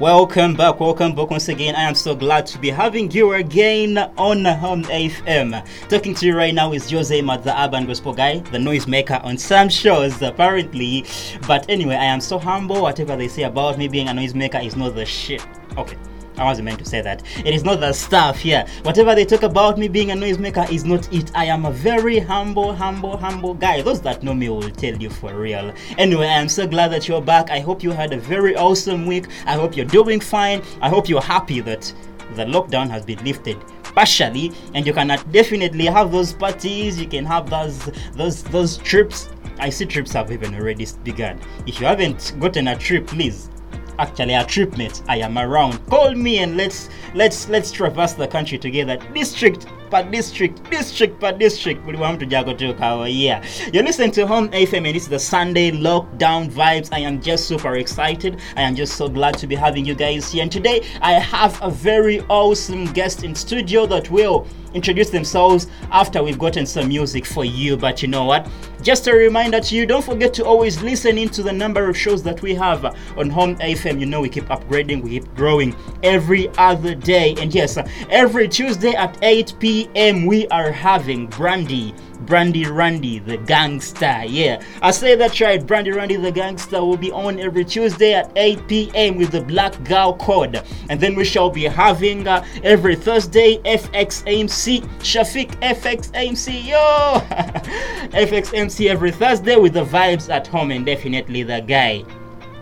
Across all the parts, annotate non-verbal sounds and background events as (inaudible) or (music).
Welcome back, welcome back once again. I am so glad to be having you again on Home FM. Talking to you right now is Jose Mat, the urban gospel guy, the noisemaker on some shows, apparently. But anyway, I am so humble. Whatever they say about me being a noisemaker is not the shit. Okay. I wasn't meant to say that. It is not the stuff here. Whatever they talk about me being a noisemaker is not it. I am a very humble, humble, humble guy. Those that know me will tell you for real. Anyway, I am so glad that you're back. I hope you had a very awesome week. I hope you're doing fine. I hope you're happy that the lockdown has been lifted partially and you can definitely have those parties you can have those those those trips i see trips have even already begun if you haven't gotten a trip please actually a trip mate i am around. Call me and let's let's let's traverse the country together. District per district district per district buli wamu tujja kutuukawo yeah you're listening to home fm and it's the sunday lockdown vibes i am just super excited i am just so glad to be having you guys here and today i have a very awesome guest in studio that will introduce themselves after we've gotten some music for you. But you know what? Just a reminder to you, don't forget to always listen into the number of shows that we have on Home FM. You know, we keep upgrading, we keep growing every other day. And yes, every Tuesday at 8 p.m., we are having Brandy Brandy Randy the Gangster. Yeah, I say that right. Brandy Randy the Gangster will be on every Tuesday at 8 p.m. with the Black Girl Code. And then we shall be having uh, every Thursday FXMC, Shafiq FXMC. Yo! (laughs) FXMC every Thursday with the vibes at home and definitely the guy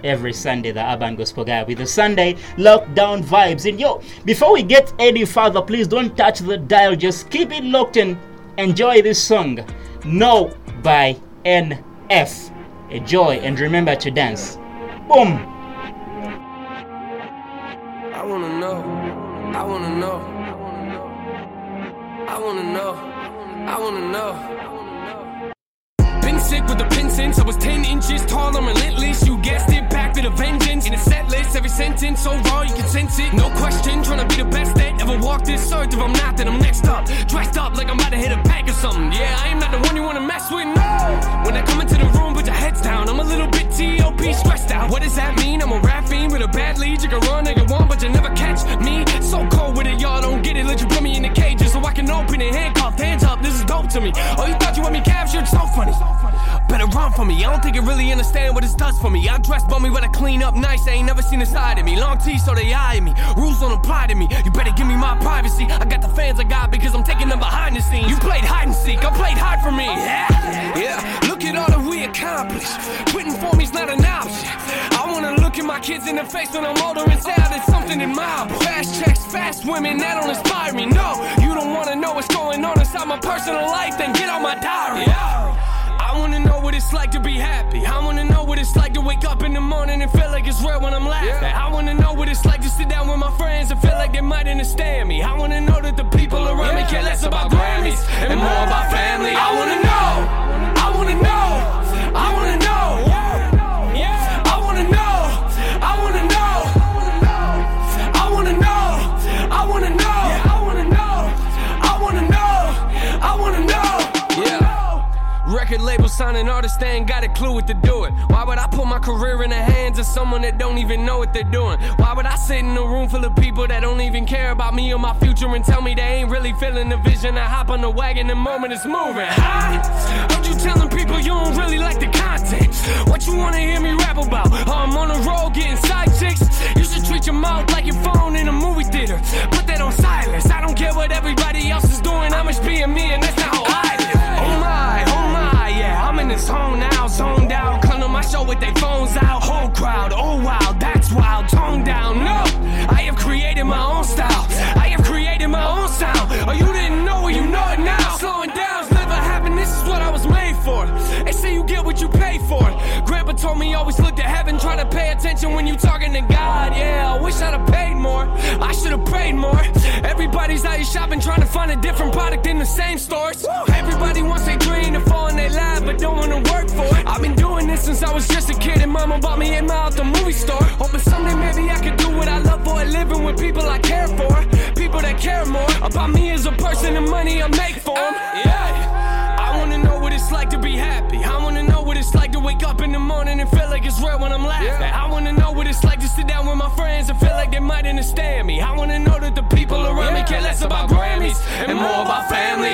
every Sunday, the Urban Gospel Guy, with the Sunday lockdown vibes. And yo, before we get any further, please don't touch the dial, just keep it locked and enjoy this song, Know by NF. Enjoy and remember to dance. Boom! I wanna know, I wanna know, I wanna know, I wanna know. Sick with the pin since I was 10 inches tall, I'm relentless. You guessed it, back with a vengeance. In a set list, every sentence so raw, you can sense it. No question, trying to be the best that ever walked this earth. If I'm not, then I'm next up. Dressed up like I'm about to hit a pack or something. Yeah, I am not the one you wanna mess with, no. When I come into the room, put your heads down. I'm a little bit TOP stressed out. What does that mean? I'm a rap fiend with a bad lead. You can run if you want, but you never catch me. So cold with it, y'all don't get it. Let you put me in the cages so I can open it. Handcuffed, to me. Oh, you thought you had me captured? So funny. Better run for me. I don't think you really understand what this does for me. I dress bummy, but I clean up nice. I ain't never seen a side of me. Long teeth, so they eye me. Rules don't apply to me. You better give me my privacy. I got the fans I got because I'm taking them behind the scenes. You played hide and seek. I played hard for me. Yeah, yeah. Look at all that we accomplished. Quitting for me's not an option. I wanna look at my kids in the face when I'm older and say there's something admirable. Fast checks, fast women, that don't inspire me. No, you don't wanna know what's going on inside my personal life, then get on my diary. Yeah. I wanna know what it's like to be happy. I wanna know what it's like to wake up in the morning and feel like it's real when I'm laughing. Yeah. I wanna know what it's like to sit down with my friends and feel like they might understand me. I wanna know that the people around yeah. me care less about Grammys and more about signing artists, they ain't got a clue what to do it. Why would I put my career in the hands of someone that don't even know what they're doing? Why would I sit in a room full of people that don't even care about me or my future and tell me they ain't really feeling the vision? I hop on the wagon the moment it's moving. Huh? Heard you telling people you don't really like the content. What you wanna hear me rap about? Oh, I'm on the road getting side chicks. You should treat your mouth like your phone in a movie theater. Put that on silence. I don't care what everybody else is doing. I'm just being me, and that's not how I in the zone now, zoned out. Come to my show with their phones out. Whole crowd, oh wow, attention when you talking to God. Yeah, I wish I'd have paid more. I should have prayed more. Everybody's out here shopping, trying to find a different product in the same stores. Everybody wants their dream to fall in their lap, but don't wanna work for it. I've been doing this since I was just a kid, and mama bought me in my out the movie store. Hoping someday maybe I could do what I love for a living with people I care for. People that care more about me as a person and money I make for 'em. Yeah. It's like to be happy. I wanna know what it's like to wake up in the morning and feel like it's real when I'm laughing. I wanna know what it's like to sit down with my friends and feel like they might understand me. I wanna know that the people around me care less about Grammys and more about family.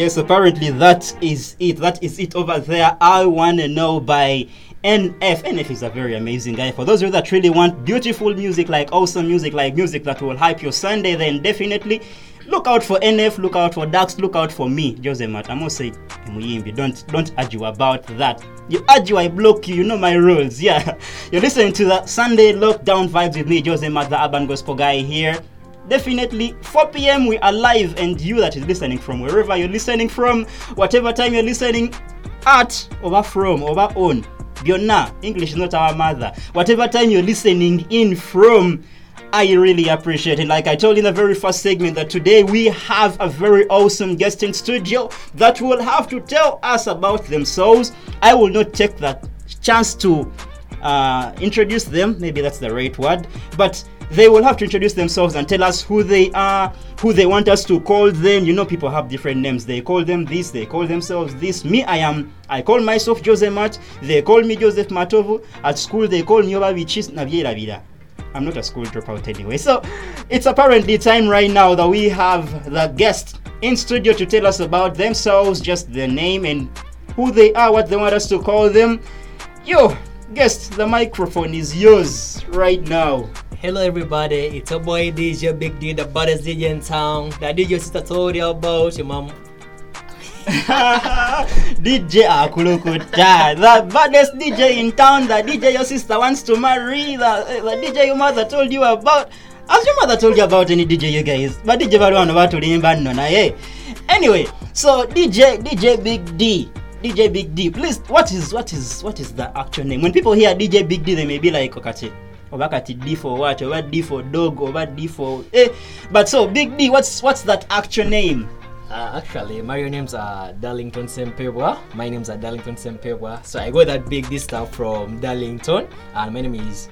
Yes, apparently that is it. That is it over there. I wanna know by NF. NF is a very amazing guy. For those of you that really want beautiful music, like awesome music, like music that will hype your Sunday, then definitely look out for NF, look out for Dax, look out for me, Jose Mat. I must say, Muyimbi, don't don't argue about that. You argue, I block you. You know my rules. Yeah, (laughs) you're listening to the Sunday lockdown vibes with me, Jose Mat, the urban gospel guy here definitely 4 p.m. we are live, and you that is listening from wherever you're listening from, whatever time you're listening at, over from, over on. Biona, English is not our mother. Whatever time you're listening in from, I really appreciate it. Like I told in the very first segment that today we have a very awesome guest in studio that will have to tell us about themselves. I will not take that chance to uh, introduce them. Maybe that's the right word, but they will have to introduce themselves and tell us who they are, who they want us to call them. You know, people have different names. They call them this, they call themselves this. Me, I am, I call myself Jose Mat. They call me Joseph Matovu. At school, they call me Obavichis Naviera Vida. I'm not a school dropout anyway. So it's apparently time right now that we have the guest in studio to tell us about themselves, just their name and who they are, what they want us to call them. Yo, guest, the microphone is yours right now. Hello everybody, it's your boy DJ Big D, the baddest DJ in town. That DJ your sister told you about your mom. DJ Akulukuta, the baddest DJ in town, the DJ your sister wants to marry, the, the DJ your mother told you about. Has your mother told you about any DJ you guys? But DJ bado wano batulimba nno naye. Anyway, so DJ DJ Big D. DJ Big D. Please, what is what is what is the actual name? When people hear DJ Big D, they may be like, okay, oba kati D for what? Oba D for dog, oba D for eh. But so Big D, what's what's that actual name? Uh, actually, my names are Darlington Sempebwa. My names are Darlington Sempebwa. So I got that Big D stuff from Darlington, and my name is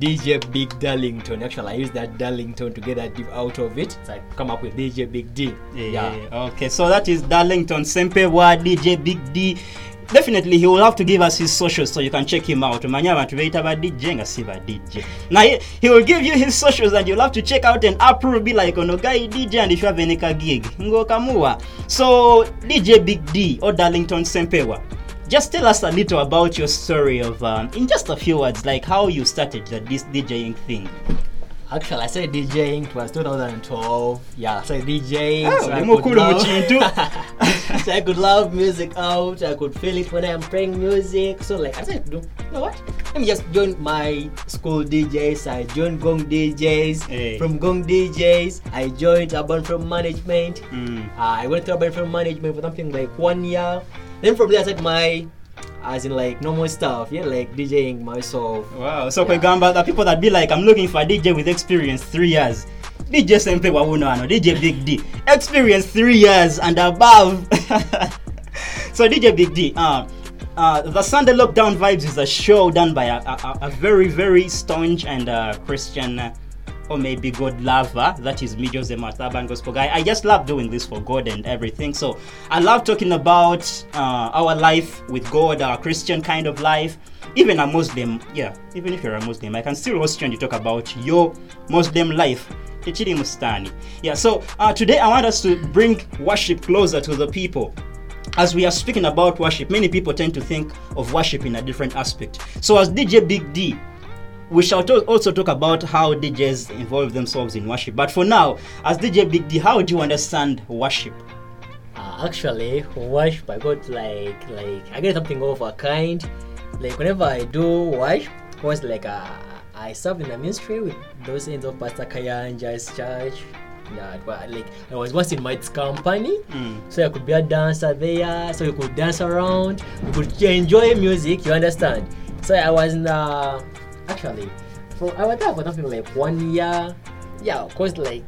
DJ Big Darlington. Actually, I use that Darlington to get that D out of it. So I come up with DJ Big D. Yeah. Okay, so that is Darlington Sempewa, DJ Big D. Definitely, he will have to give us his socials so you can check him out. Manya abantu beita ba DJ nga si ba DJ. Now he, he will give you his socials and you'll have to check out and approve. Be like, ono guy DJ and if you have any ka gig, ngo kamua. So DJ Big D or Darlington Sempewa. Just tell us a little about your story of, um, in just a few words, like how you started the, this DJing thing. Actually, I started DJing. It was 2012. Yeah, I started DJing. Ah, so, I could mukulu mu love, kintu. So I could love music out. I could feel it when I'm playing music. So like I said, you know what? Let me just join my school DJs. I joined Gong DJs. Hey. From Gong DJs, I joined Urban From Management. Mm. Uh, I went to Urban From Management for something like one year. Then from there, I started my, as in like normal stuff. Yeah, like DJing myself. Wow, so Yeah. kwegamba the people that be like, I'm looking for a DJ with experience three years. DJ Sempe Wawuno DJ Big D. Experience three years and above. (laughs) so DJ Big D, uh, uh, the Sunday Lockdown Vibes is a show done by a, a, a very, very staunch and uh, Christian uh, or maybe God lover. That is me, Jose Marthaban Gospel Guy. I just love doing this for God and everything. So I love talking about uh, our life with God, our Christian kind of life. Even a Muslim, yeah, even if you're a Muslim, I can still host you and you talk about your Muslim life. Tekiri Mustani. Yeah, so uh, today I want us to bring worship closer to the people as we are speaking about worship, many people tend to think of worship in a different aspect. So, as DJ Big D, we shall to- also talk about how DJs involve themselves in worship. But for now, as DJ Big D, how do you understand worship? Uh, actually, worship I got like like I get something of a kind. Like whenever I do worship, was like uh, I served in the ministry with those ends of Pastor Kayanja's church. Yeah, was like I was once in Mike's company, Mm. so I could be a dancer there, so you could dance around, you could enjoy music. You understand? So I was in, uh, actually, for I was there for something like one year. Yeah, of course, like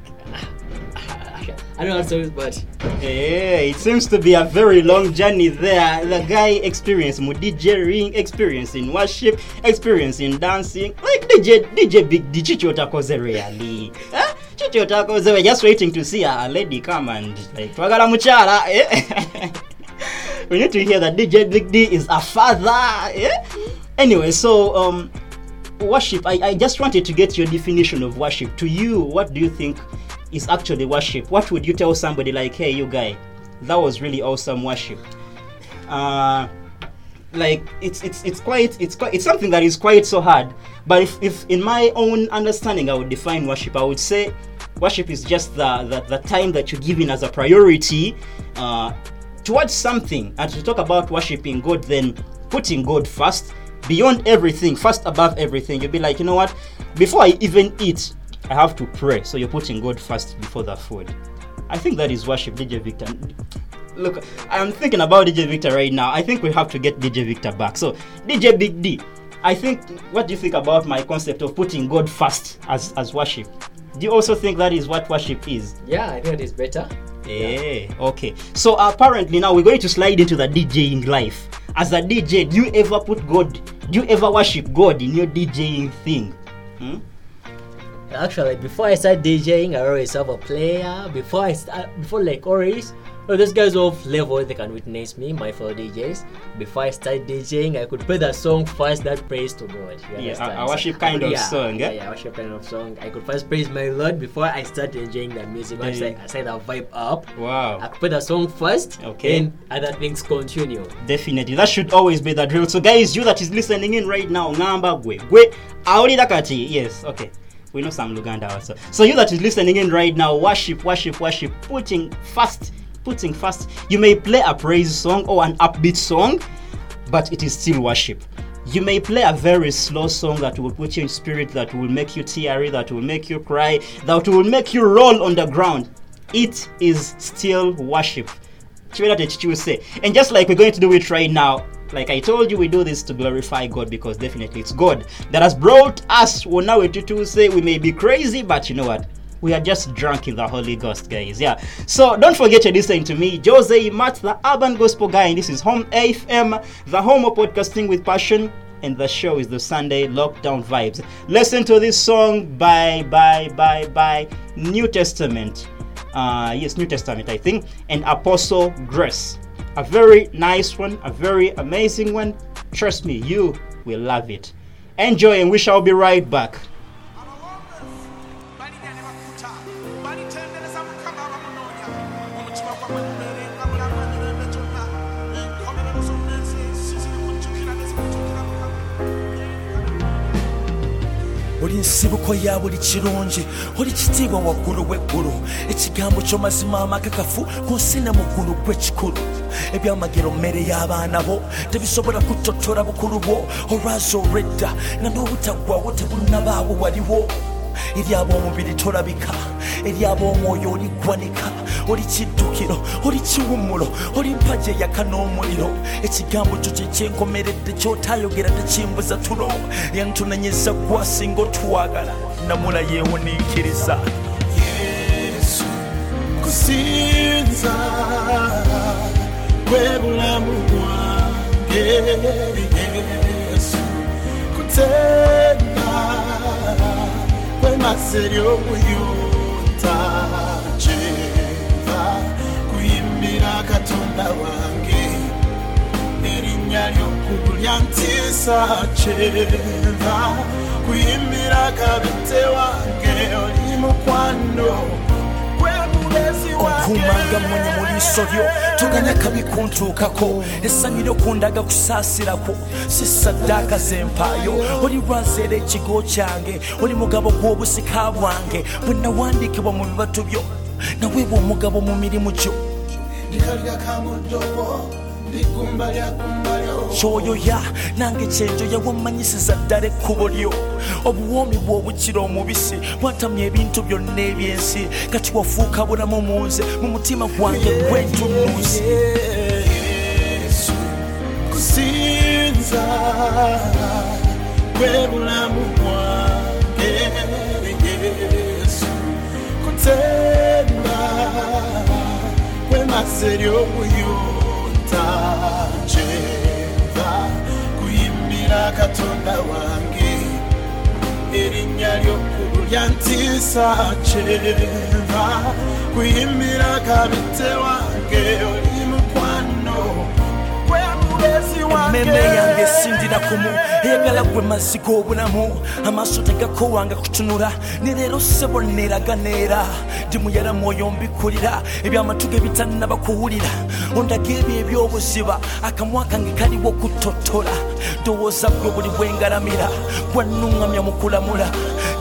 I don't know how to say it, but Hey, it seems to be a very long journey there. The guy experienced DJing, experience in worship, experience in dancing. Like DJ, DJ Big DJ chichi otakoze really. Huh? Chichi otakoze, we're just waiting to see a lady come and like, twagala muchala. Eh? (laughs) we need to hear that DJ Big D is a father. Eh? Anyway, so um, worship. I, I just wanted to get your definition of worship. To you, what do you think is actually worship? What would you tell somebody like, hey, you guy, that was really awesome worship? Uh, like it's it's it's quite it's quite it's something that is quite so hard. But if, if in my own understanding, I would define worship, I would say worship is just the the, the time that you give in as a priority uh, towards something. And to talk about worshiping God, then putting God first beyond everything, first above everything. You'll be like, you know what? Before I even eat, I have to pray. So you're putting God first before the food. I think that is worship, DJ Victor. Look, I'm thinking about DJ Victor right now. I think we have to get DJ Victor back. So, DJ Big D, I think, what do you think about my concept of putting God first as, as worship? Do you also think that is what worship is? yeah, I think it is better. Yeah. Okay. So apparently now we're going to slide into the DJing life. As a DJ, do you ever put God? Do you ever worship God in your DJing thing? Hmm? Actually, before I start DJing, I always have a player. Before I start, before like always, well, those guys of level they can witness me, my fellow DJs. Before I start DJing, I could play the song first that praise to God. Yeah, I, worship kind of yeah, song, Yeah, eh? yeah, worship kind of song. I could first praise my Lord before I start enjoying the music. Once you- I, I set the vibe up, I Wow. could play the song first. Okay. Then other things continue. Definitely. That should always be the drill. So guys, you that is listening in right now, ngamba gwe. Gwe awulira kati. Yes, okay. We know some Luganda also. So you that is listening in right now, worship, worship, worship, putting first, putting first. You may play a praise song or an upbeat song, but it is still worship. You may play a very slow song that will put you in spirit, that will make you teary, that will make you cry, that will make you roll on the ground. It is still worship. And just like we're going to do it right now, like I told you, we do this to glorify God because definitely it's God that has brought us. Now to say we may be crazy, but you know what? We are just drunk in the Holy Ghost, guys. Yeah. So don't forget you're listening to me, Jose Matt, the urban gospel guy, and this is Home AFM, the home of podcasting with passion. And the show is the Sunday Lockdown Vibes. Listen to this song by by by by New Testament uh, yes, New Testament, I think, and Apostle Grace. A very nice one, a very amazing one. Trust me, you will love it. Enjoy, and we shall be right back. Uri nsibuko ya buri kirungi uri kitiibwa waggulu w'eggulu ekigambo ky'omazima amakakafu ku nsi ne muggulu gw'ekikulu ebyamagero mmere y'abaana bo. Tebisobola kutotola bukulu bwo olwazi olw'edda nga n'obutaggwawo tebunnabaawo waliwo eri ab'omubiri tolabika. Eri ab'omwoyo oliggwanika oli kiddukiro oli kiwummulo oli mpagi eyaka n'omuliro. Ekigambo kyo kye kyenkomeredde kyotayogera tekimbuza tulo. Yantunenyeza gwasinga otwagala namula yeewuniikiriza yesu kusinza kwe bulamu bwange. Yesu kutenda kwemaze ly'omuyuta kyeva kuyimbira katonda wange. Erinnya ly'okkulu lyantiisa kyeva kuyimbira kabite wange. Oli mukwano. Onkuumanga munye mu liiso lyo toganya kabi kuntuukako essanyu lyokundaga kusaasirako si saddaaka zempaayo oli lwanzeera ekigo kyange oli mugabo gw'obusika bwange. Bwe nawandiikibwa mu bibatu byo. Naweebwa omugabo mu mirimu gyo. Ndikalira kamudobo kyoyo oh. ya. Nange kyejo yawamanyisiza ddala ekkubo lyo. Obuwoomi bwe obukira omubisi bwatamya ebintu byonna ebyensi. Kati wafuuka bulamu munze mu mutima gwange gwentunuuzi kusinza gwe bulamu bwange. Yesu kutema kwemaseryo buyuba kyeva kuyimbira katonda wange. Erinnya lyokkulu lyantiisa kyeva kuyimbira kabite wange. oli emmeme yange sindira kumu. Eyagala gwe mazzi g'obulamu amaaso tegakowanga kutunula. Ne leero ssebo neeraga neera. Ndi muyala mwoyo mbikulira. Ebyamatu ge bitannaba kuwulira ondaga ebyo ebyobuziba. Akamwa kange kaliwo kutotola. Ndowooza gwe buli bwengalamira gwannuŋŋamya mu kulamula.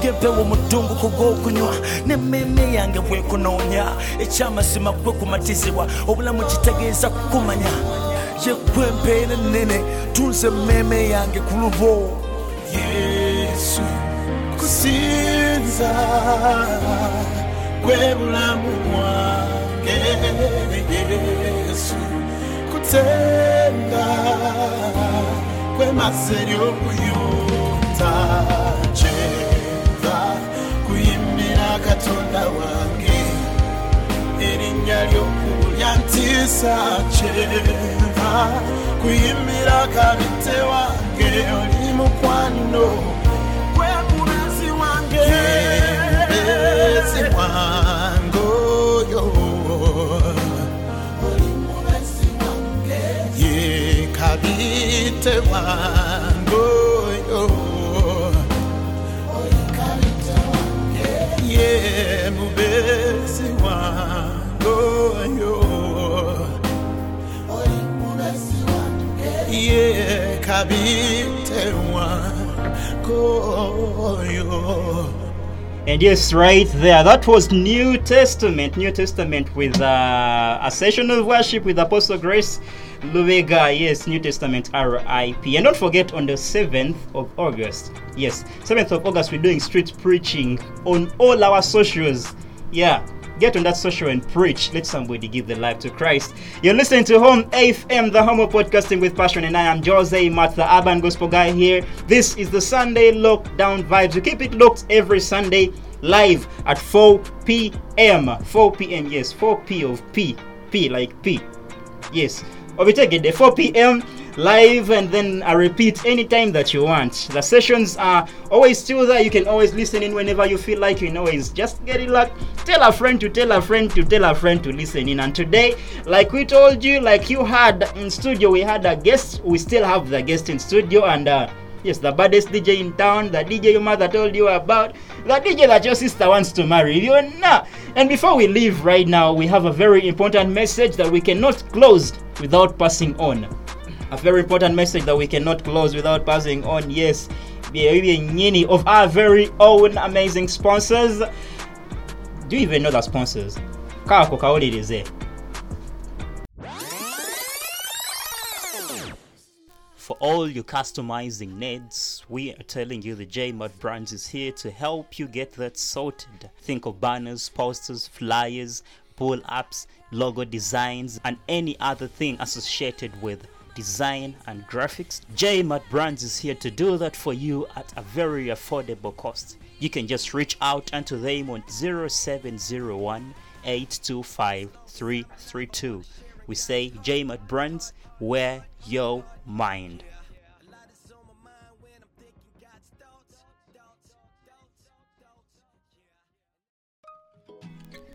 Gempewo mu ddunguko gw'okunywa n'emmeeme yange bwekunoonya ekyamazima gwe kumatizibwa obulamu kitegeeza kukumanya yegwe empeera ennene tunze emmeeme yange ku lulwo yesu kusinza kwe bulamu bwange. Yesu kutenda kwemaze ly'obuyuta kyeva kuyimbira katonda wange. Erinnya lyokkulu lyantiisa kyeva kuyimbira kabite wange. Oli mukwano gwe wange. Mulezi wange oyo. Oli mulezi wange. Ye kabite wange oyo ye kabite wange oyo And yes, right there, that was New Testament. New Testament with uh, a session of worship with Apostle Grace Lubega. Yes, New Testament RIP. And don't forget on the 7th of August. Yes, 7th of August, we're doing street preaching on all our socials. Yeah. Get on that social and preach. Let somebody give their life to Christ. You're listening to Home AFM, the home of podcasting with passion, and I am Jose Matt, the urban gospel guy here. This is the Sunday lockdown vibes. We keep it locked every Sunday live at 4 p.m. 4 p.m. Yes, 4 p of P. P like P. Yes. We take it at 4 p.m. live and then I repeat anytime that you want. The sessions are always still there. You can always listen in whenever you feel like you can always just get like tell a friend to tell a friend to tell a friend to listen in. And today, like we told you, like you had in studio, we had a guest. We still have the guest in studio and uh Yes, the baddest DJ in town, the DJ your mother told you about, the DJ that your sister wants to marry. You know. And before we leave right now, we have a very important message that we cannot close without passing on. A very important message that we cannot close without passing on. Yes, nyini of our very own amazing sponsors. Do you even know the sponsors? Kako kaulirize. For all your customizing needs, we are telling you the JMod Brands is here to help you get that sorted. Think of banners, posters, flyers, pull ups, logo designs, and any other thing associated with design and graphics. JMod Brands is here to do that for you at a very affordable cost. You can just reach out unto them on 0701 825 332. We say JMod Brands, where your mind.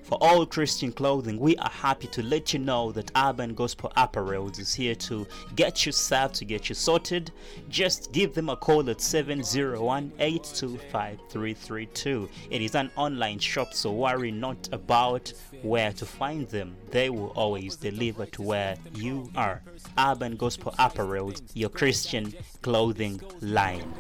For all Christian clothing, we are happy to let you know that Urban Gospel Apparel is here to get you served, to get you sorted. Just give them a call at 701 825 332. It is an online shop, so worry not about where to find them. They will always deliver to where you are. Urban Gospel Apparel, your Christian clothing line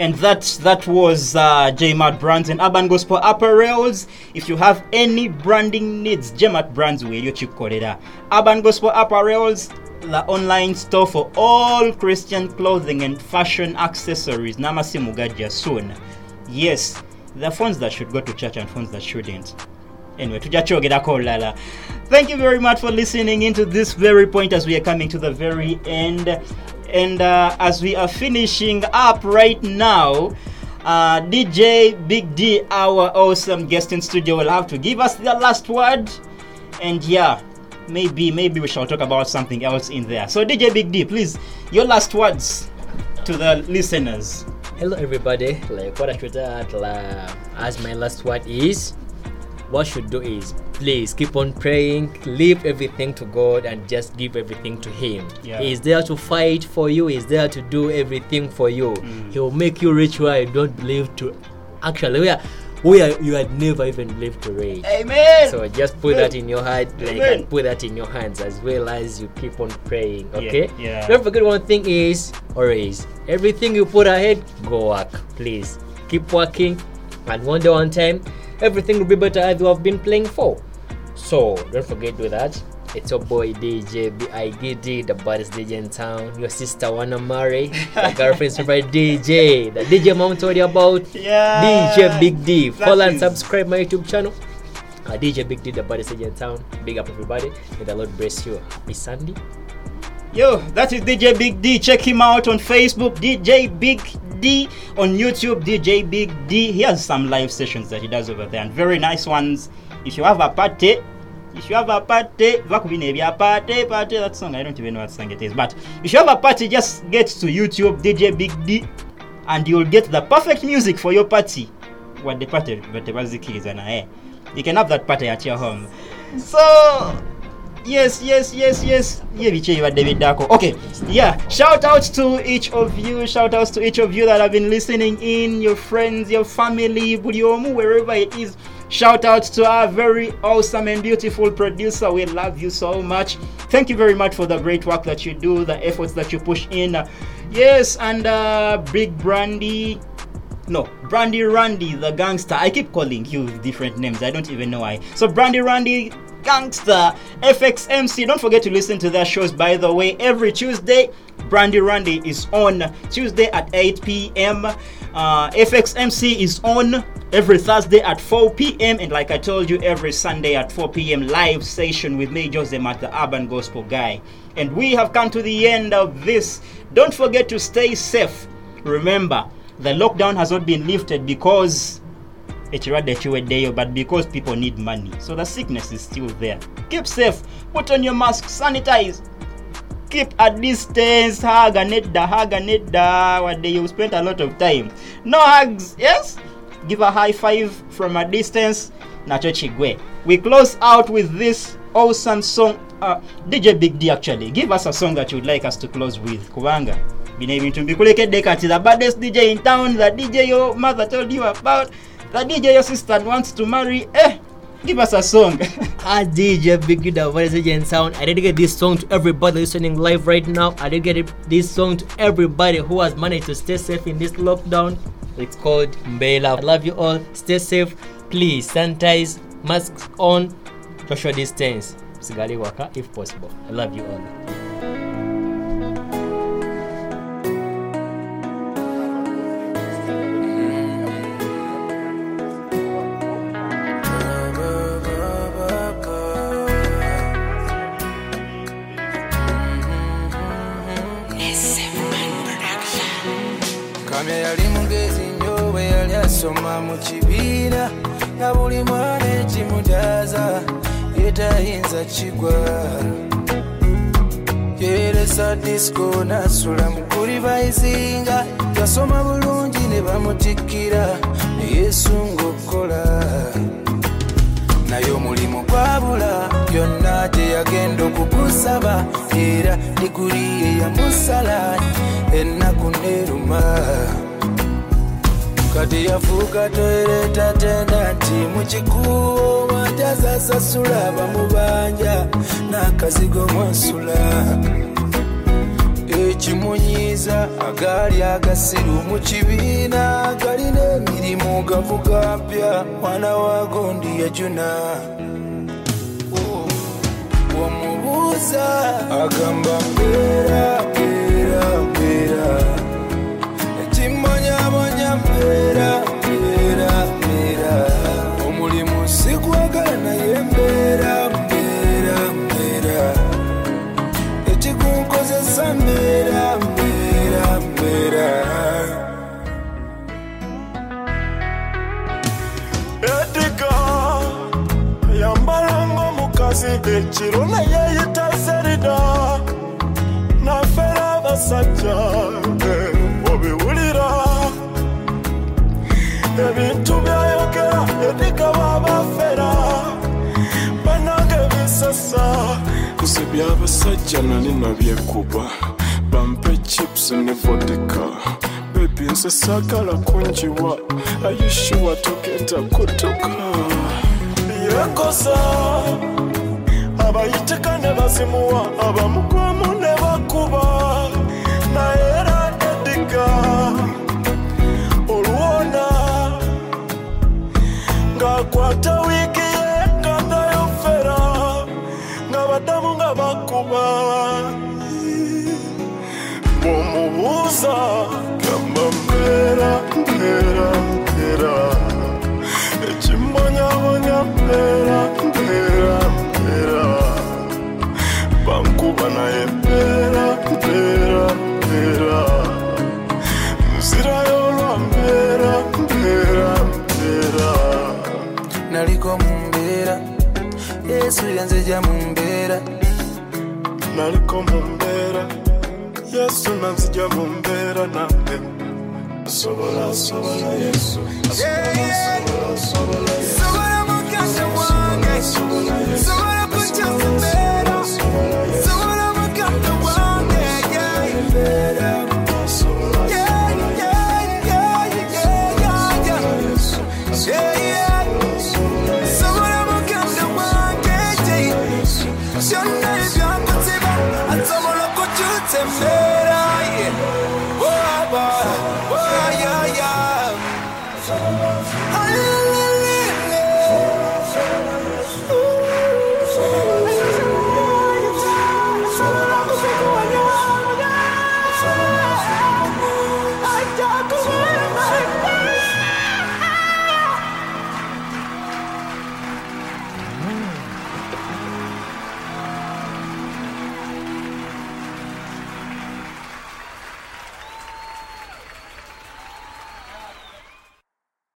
and that that was uh, JMart Brands and Urban Gospel Apparels. If you have any branding needs, JMart Brands will you chikukolera. Urban Gospel Apparels the online store for all Christian clothing and fashion accessories. Namasimu gajja soon. Yes, the phones that should go to church and phones that shouldn't. Anyway, tujja kyogerako lala. Thank you very much for listening into this very point as we are coming to the very end. And uh, as we are finishing up right now, uh, DJ Big D, our awesome guest in studio, will have to give us the last word. And yeah, maybe maybe we shall talk about something else in there. So DJ Big D, please, your last words to the listeners. Hello everybody, like what I should add uh, as my last word is what should do is please keep on praying, leave everything to God and just give everything to Him. Yeah. He is there to fight for you, He is there to do everything for you. Mm. He will make you rich where you don't believe to actually where where you had never even believed to reach. Amen. So just put that in your heart, like, Amen. and put that in your hands as well as you keep on praying. Okay. yeah. Don't forget one thing is always everything you put ahead, go work. Please keep working, and one day, one time, everything will be better as you have been playing for. So don't forget to do that. It's your boy DJ BIGD, the baddest DJ in town. Your sister wanna marry, (laughs) the girlfriend's favorite DJ, the DJ mom told you about. Yeah. DJ Big D. That Follow and subscribe my YouTube channel. Uh, DJ Big D, the baddest DJ in town. Big up everybody. May the Lord bless you. Happy Sunday. Yo, that is DJ Big D. Check him out on Facebook, DJ Big D. On YouTube, DJ Big D. He has some live sessions that he does over there and very nice ones. If you have a party, if you have a party, party, party, that song, I don't even know what song it is. But if you have a party, just get to YouTube, DJ Big D, and you'll get the perfect music for your party. What the party, is an eh. You can have that party at your home. So, yes yes yes yes ye biki ebibadde biddako okay yeah shout out to each of you shout out to each of you that have been listening in your friends your family buli omu wherever it is shout out to our very awesome and beautiful producer we love you so much thank you very much for the great work that you do the efforts that you push in yes and uh big brandy no, Brandy Randy, the gangster. I keep calling you different names. I don't even know why. So Brandy Randy, gangster, FXMC. Don't forget to listen to their shows. By the way, every Tuesday, Brandy Randy is on Tuesday at 8 p.m. Uh, FXMC is on every Thursday at 4 p.m. And like I told you, every Sunday at 4 p.m. live session with me, Jose Matt, the urban gospel guy. And we have come to the end of this. Don't forget to stay safe. Remember, the lockdown has not been lifted because ekirwadde kiweddeyo but because people need money so the sickness is still there keep safe put on your mask sanitize keep a distance haga nedda haga nedda wadde you spent a lot of time no hugs yes give a high five from a distance nakyo chigwe. We close out with this awesome song uh, dj big d actually. Give us a song that you'd like us to close with kubanga. Bino ebintu mbikulekedde kati the baddest dj in town. The dj your mother told you about. The dj your sister wants to marry. Eh give us a song. (laughs) As DJ Big the DJ in town, I dedicate this song to everybody listening live right now. I dedicate this song to everybody who has managed to stay safe in this lockdown. It's called Mbela. I love you all. Stay safe. Please sanitize, masks on, social distance. Sigale waka if possible. I love you all. Yetayinza kigwa. Yeresa disco nasula mu kulivaizinga yasoma bulungi ne bamutikkira neyesunga okukola naye omulimu gwabula byonna gye yagenda okugusaba era diguli ye yamusala ennaku neruma kati yafuuka toereta tenda nti mukikuubo mwajaza sasula bamubanja n'akazigo mwasula. Ekimunyiiza agaali agasiru mu kibiina galina emirimu gavuga mpya mwana wa gondi yajuna omubu mubuuza agamba mbeera mbeera mbeera mbeera mbeera mbeera omulimu sigwagala naye mbeera mbeera mbeera ekikunkozesa mbeera mbeera mbeera ediga yambala ng'omukazi ekiro neyeyita serida. Nafera abasajja ediga babafera banange bisasa nze byabasajja nali nabyekuba bampe chips ne vodika kunjiwa ayishuwa yekosa. Abayitika ne bazimuwa ne bakuba ng'akwata wiiki ye ngandayofera nga badamu nga bakuba. Bw'omubuuza gamba mbeera mbeera ekimbonyabonya mbeera yesu yanzija mu mbeera naliko mu mbeera yesu nanzija mu mbeera nange sobola sobola yesu sobola sobola yesu sobola muganda wange sobola kukyasa mbeera